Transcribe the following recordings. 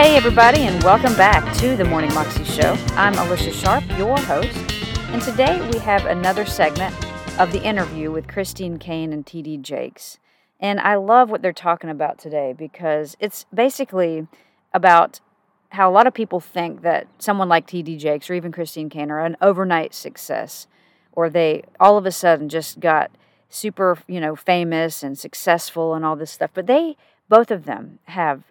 Hey, everybody, and welcome back to the Morning Moxie Show. I'm Alicia Sharp, your host, and today we have another segment of the interview with Christine Caine and TD Jakes. And I love what they're talking about today because it's basically about how a lot of people think that someone like TD Jakes or even Christine Caine are an overnight success, or they all of a sudden just got super, you know, famous and successful and all this stuff. But they, both of them, have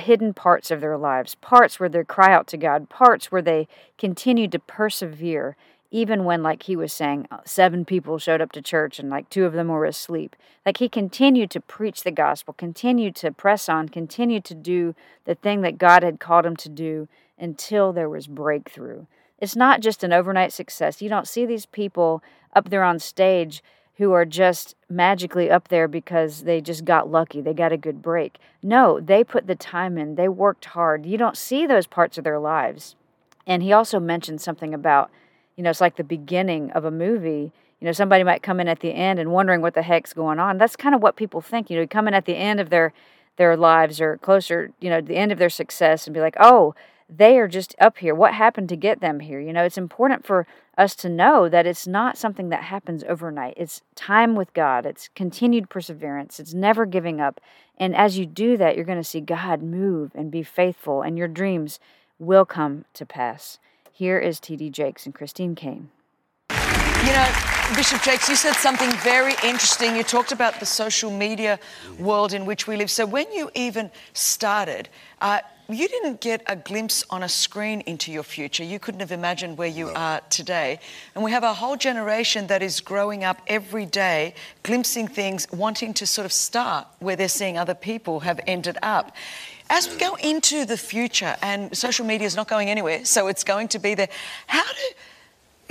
hidden parts of their lives, parts where they cry out to God, parts where they continue to persevere, even when, like he was saying, uh, seven people showed up to church and like two of them were asleep. Like he continued to preach the gospel, continued to press on, continued to do the thing that God had called him to do until there was breakthrough. It's not just an overnight success. You don't see these people up there on stage who are just magically up there because they just got lucky, they got a good break. No, they put the time in, they worked hard. You don't see those parts of their lives. And he also mentioned something about, you know, it's like the beginning of a movie. You know, somebody might come in at the end and wondering what the heck's going on. That's kind of what people think. You know, come in at the end of their their lives or closer, you know, the end of their success and be like, oh, they are just up here. What happened to get them here? You know, it's important for us to know that it's not something that happens overnight. It's time with God, it's continued perseverance, it's never giving up. And as you do that, you're going to see God move and be faithful, and your dreams will come to pass. Here is TD Jakes and Christine Caine. You know, Bishop Jakes, you said something very interesting. You talked about the social media world in which we live. So when you even started, uh, you didn't get a glimpse on a screen into your future. You couldn't have imagined where you no. are today. And we have a whole generation that is growing up every day, glimpsing things, wanting to sort of start where they're seeing other people have ended up. As we go into the future, and social media is not going anywhere, so it's going to be there, how do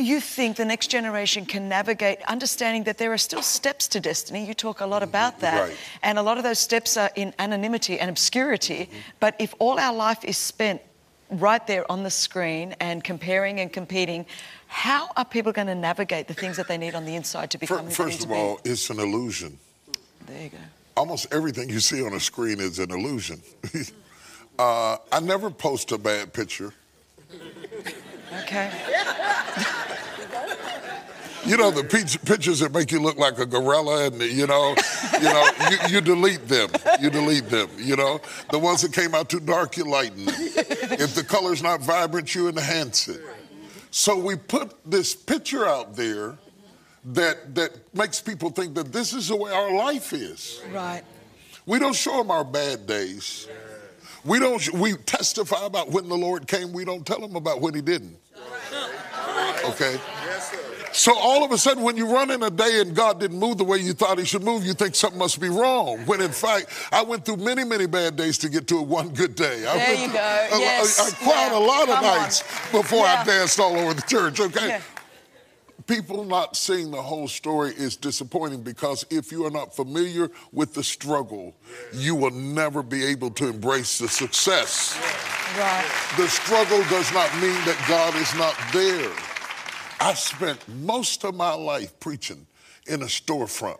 you think the next generation can navigate understanding that there are still steps to destiny? You talk a lot about that. Right. And a lot of those steps are in anonymity and obscurity. Mm-hmm. But if all our life is spent right there on the screen and comparing and competing, how are people going to navigate the things that they need on the inside to become First of all, be? it's an illusion. There you go. Almost everything you see on a screen is an illusion. uh, I never post a bad picture. Okay. You know the pictures that make you look like a gorilla, and you know, you know, you, you, delete them. You delete them. You know, the ones that came out too dark, you lighten them. If the color's not vibrant, you enhance it. So we put this picture out there that that makes people think that this is the way our life is. Right. We don't show them our bad days. We don't. We testify about when the Lord came. We don't tell them about when He didn't. Okay. So all of a sudden, when you run in a day and God didn't move the way you thought He should move, you think something must be wrong. When in fact, I went through many, many bad days to get to a one good day. I there you go. A, yes. I, I cried yeah. a lot of Come nights on. before yeah. I danced all over the church. Okay. Yeah people not seeing the whole story is disappointing because if you are not familiar with the struggle, you will never be able to embrace the success. Right. The struggle does not mean that God is not there. I spent most of my life preaching in a storefront.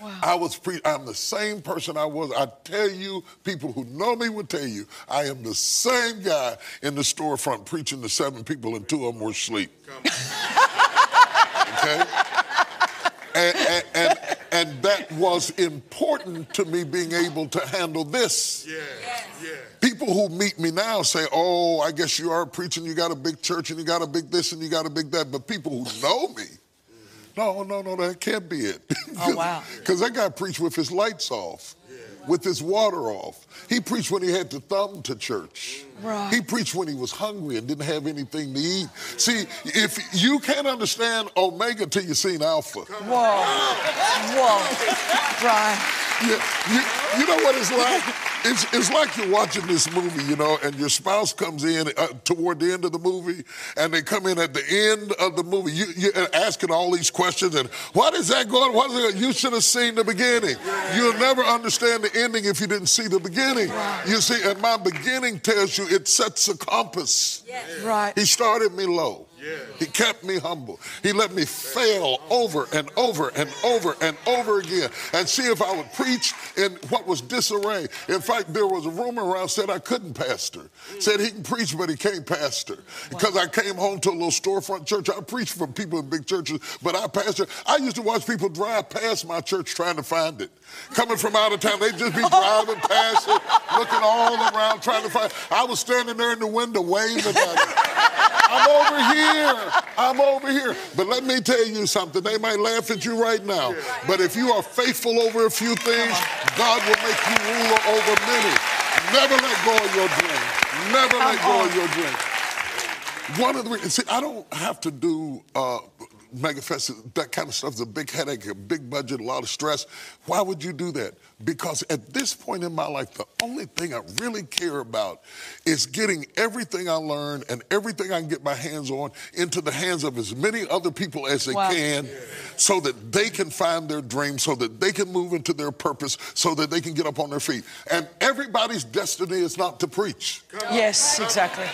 Wow. I was pre- I'm the same person I was. I tell you, people who know me will tell you, I am the same guy in the storefront preaching to seven people and two of them were asleep. okay? And, and, and, and, that was important to me being able to handle this. Yeah, yeah. People who meet me now say, oh, I guess you are preaching, you got a big church and you got a big this and you got a big that. But people who know me, no, no, no, that can't be it. oh, wow. Because that guy preached with his lights off, yeah. With his water off. He preached when he had to thumb to church. Right. He preached when he was hungry and didn't have anything to eat. See, if you can't understand Omega till you've seen Alpha. Whoa. Whoa. Brian. Yeah, you, you know what it's like? It's, it's like you're watching this movie, you know, and your spouse comes in uh, toward the end of the movie, and they come in at the end of the movie. You, you're asking all these questions, and what is that going? What is it? You should have seen the beginning. You'll never understand the ending if you didn't see the beginning. You see, and my beginning tells you it sets a compass. Right. He started me low. He kept me humble. He let me fail over and over and over and over again and see if I would preach in what was disarray. In fact, there was a rumor around said I couldn't pastor. Said he can preach, but he can't pastor. Because I came home to a little storefront church. I preached for people in big churches, but I pastor. I used to watch people drive past my church trying to find it. Coming from out of town, they'd just be driving past it, looking all around trying to find it. I was standing there in the window waving at it. I'm over here. I'm over here. But let me tell you something. They might laugh at you right now. But if you are faithful over a few things, God will make you ruler over many. Never let go of your dream. Never let go of your dream. One of the reasons, see, I don't have to do uh, megafest, that kind of stuff is a big headache, a big budget, a lot of stress. Why would you do that? Because at this point in my life, the only thing I really care about is getting everything I learn and everything I can get my hands on into the hands of as many other people as they wow. can so that they can find their dream, so that they can move into their purpose, so that they can get up on their feet. And everybody's destiny is not to preach. Yes, exactly.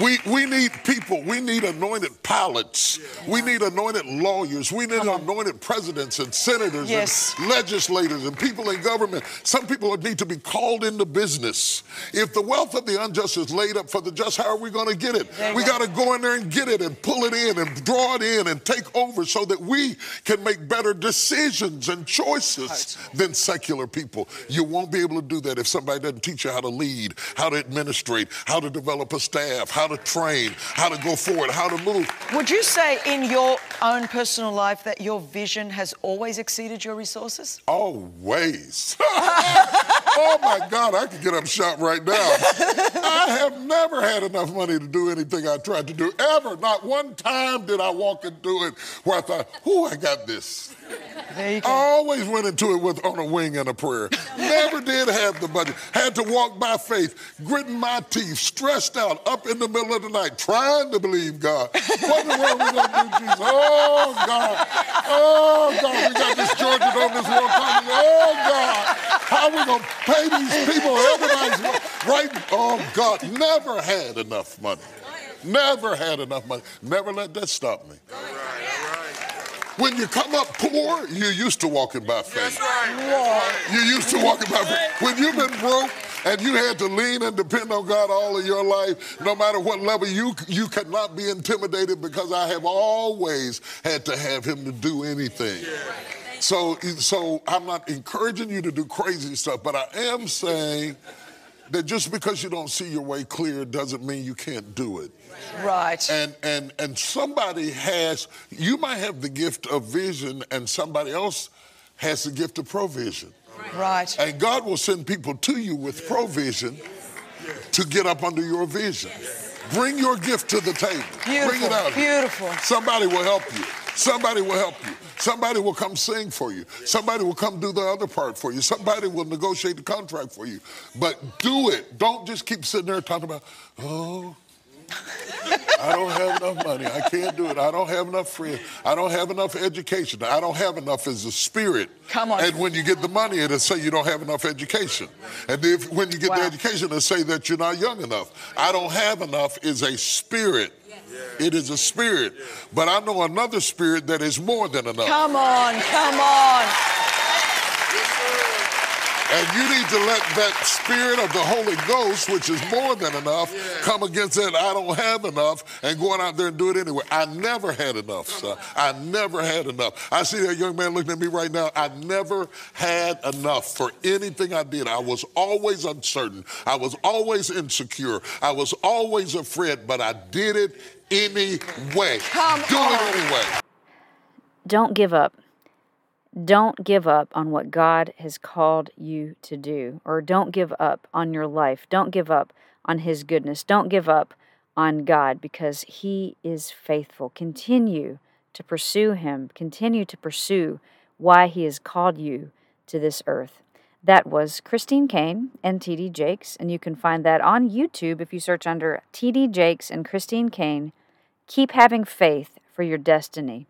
We, we need people. We need anointed pilots. We need anointed lawyers. We need anointed presidents and senators yes. and legislators and people in government. Some people need to be called into business. If the wealth of the unjust is laid up for the just, how are we going to get it? We got to go in there and get it and pull it in and draw it in and take over so that we can make better decisions and choices than secular people. You won't be able to do that if somebody doesn't teach you how to lead, how to administrate, how to develop a staff, how to train, how to go forward, how to move. Would you say in your own personal life that your vision has always exceeded your resources? Always. oh my God, I could get up shop right now. I have never had enough money to do anything I tried to do, ever. Not one time did I walk into it where I thought, oh, I got this. There you. I always went into it with on a wing and a prayer. Never did have the budget. Had to walk by faith, gritting my teeth, stressed out, up in the middle of the night, trying to believe God. What in the world we gonna do, Jesus? Oh God. Oh God, we got this Georgia on this world coming. Oh God. How we gonna pay these people? Everybody's right. Oh God, never had enough money. Never had enough money. Never let that stop me. When you come up poor, you're used to walking by faith. That's right. You're used to walking by faith. When you've been broke and you had to lean and depend on God all of your life, no matter what level, you you cannot be intimidated because I have always had to have Him to do anything. So, so I'm not encouraging you to do crazy stuff, but I am saying that just because you don't see your way clear doesn't mean you can't do it. Right. And and and somebody has you might have the gift of vision and somebody else has the gift of provision. Right. And God will send people to you with provision to get up under your vision. Bring your gift to the table. Beautiful. Bring it out. Beautiful. Somebody will help you. Somebody will help you. Somebody will come sing for you. Somebody will come do the other part for you. Somebody will negotiate the contract for you. But do it. Don't just keep sitting there talking about, oh, I don't have enough money. I can't do it. I don't have enough friends. I don't have enough education. I don't have enough as a spirit. Come on. And when you get the money, it'll say you don't have enough education. And if when you get wow. the education, it'll say that you're not young enough. I don't have enough is a spirit. Yes. It is a spirit. But I know another spirit that is more than enough. Come on, come on. And you need to let that spirit of the Holy Ghost, which is more than enough, yeah. come against that I don't have enough and going out there and do it anyway. I never had enough, son. I never had enough. I see that young man looking at me right now. I never had enough for anything I did. I was always uncertain. I was always insecure. I was always afraid, but I did it anyway. Come do on. it anyway. Don't give up. Don't give up on what God has called you to do, or don't give up on your life. Don't give up on His goodness. Don't give up on God because He is faithful. Continue to pursue Him. Continue to pursue why He has called you to this earth. That was Christine Caine and TD Jakes, and you can find that on YouTube if you search under TD Jakes and Christine Caine. Keep having faith for your destiny.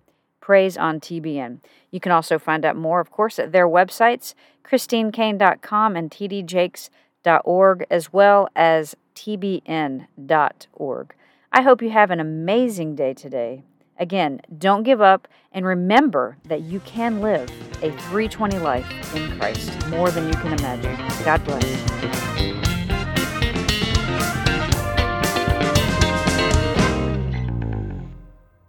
Praise on TBN. You can also find out more, of course, at their websites, christinecaine.com and tdjakes.org, as well as tbn.org. I hope you have an amazing day today. Again, don't give up and remember that you can live a 320 life in Christ more than you can imagine. God bless.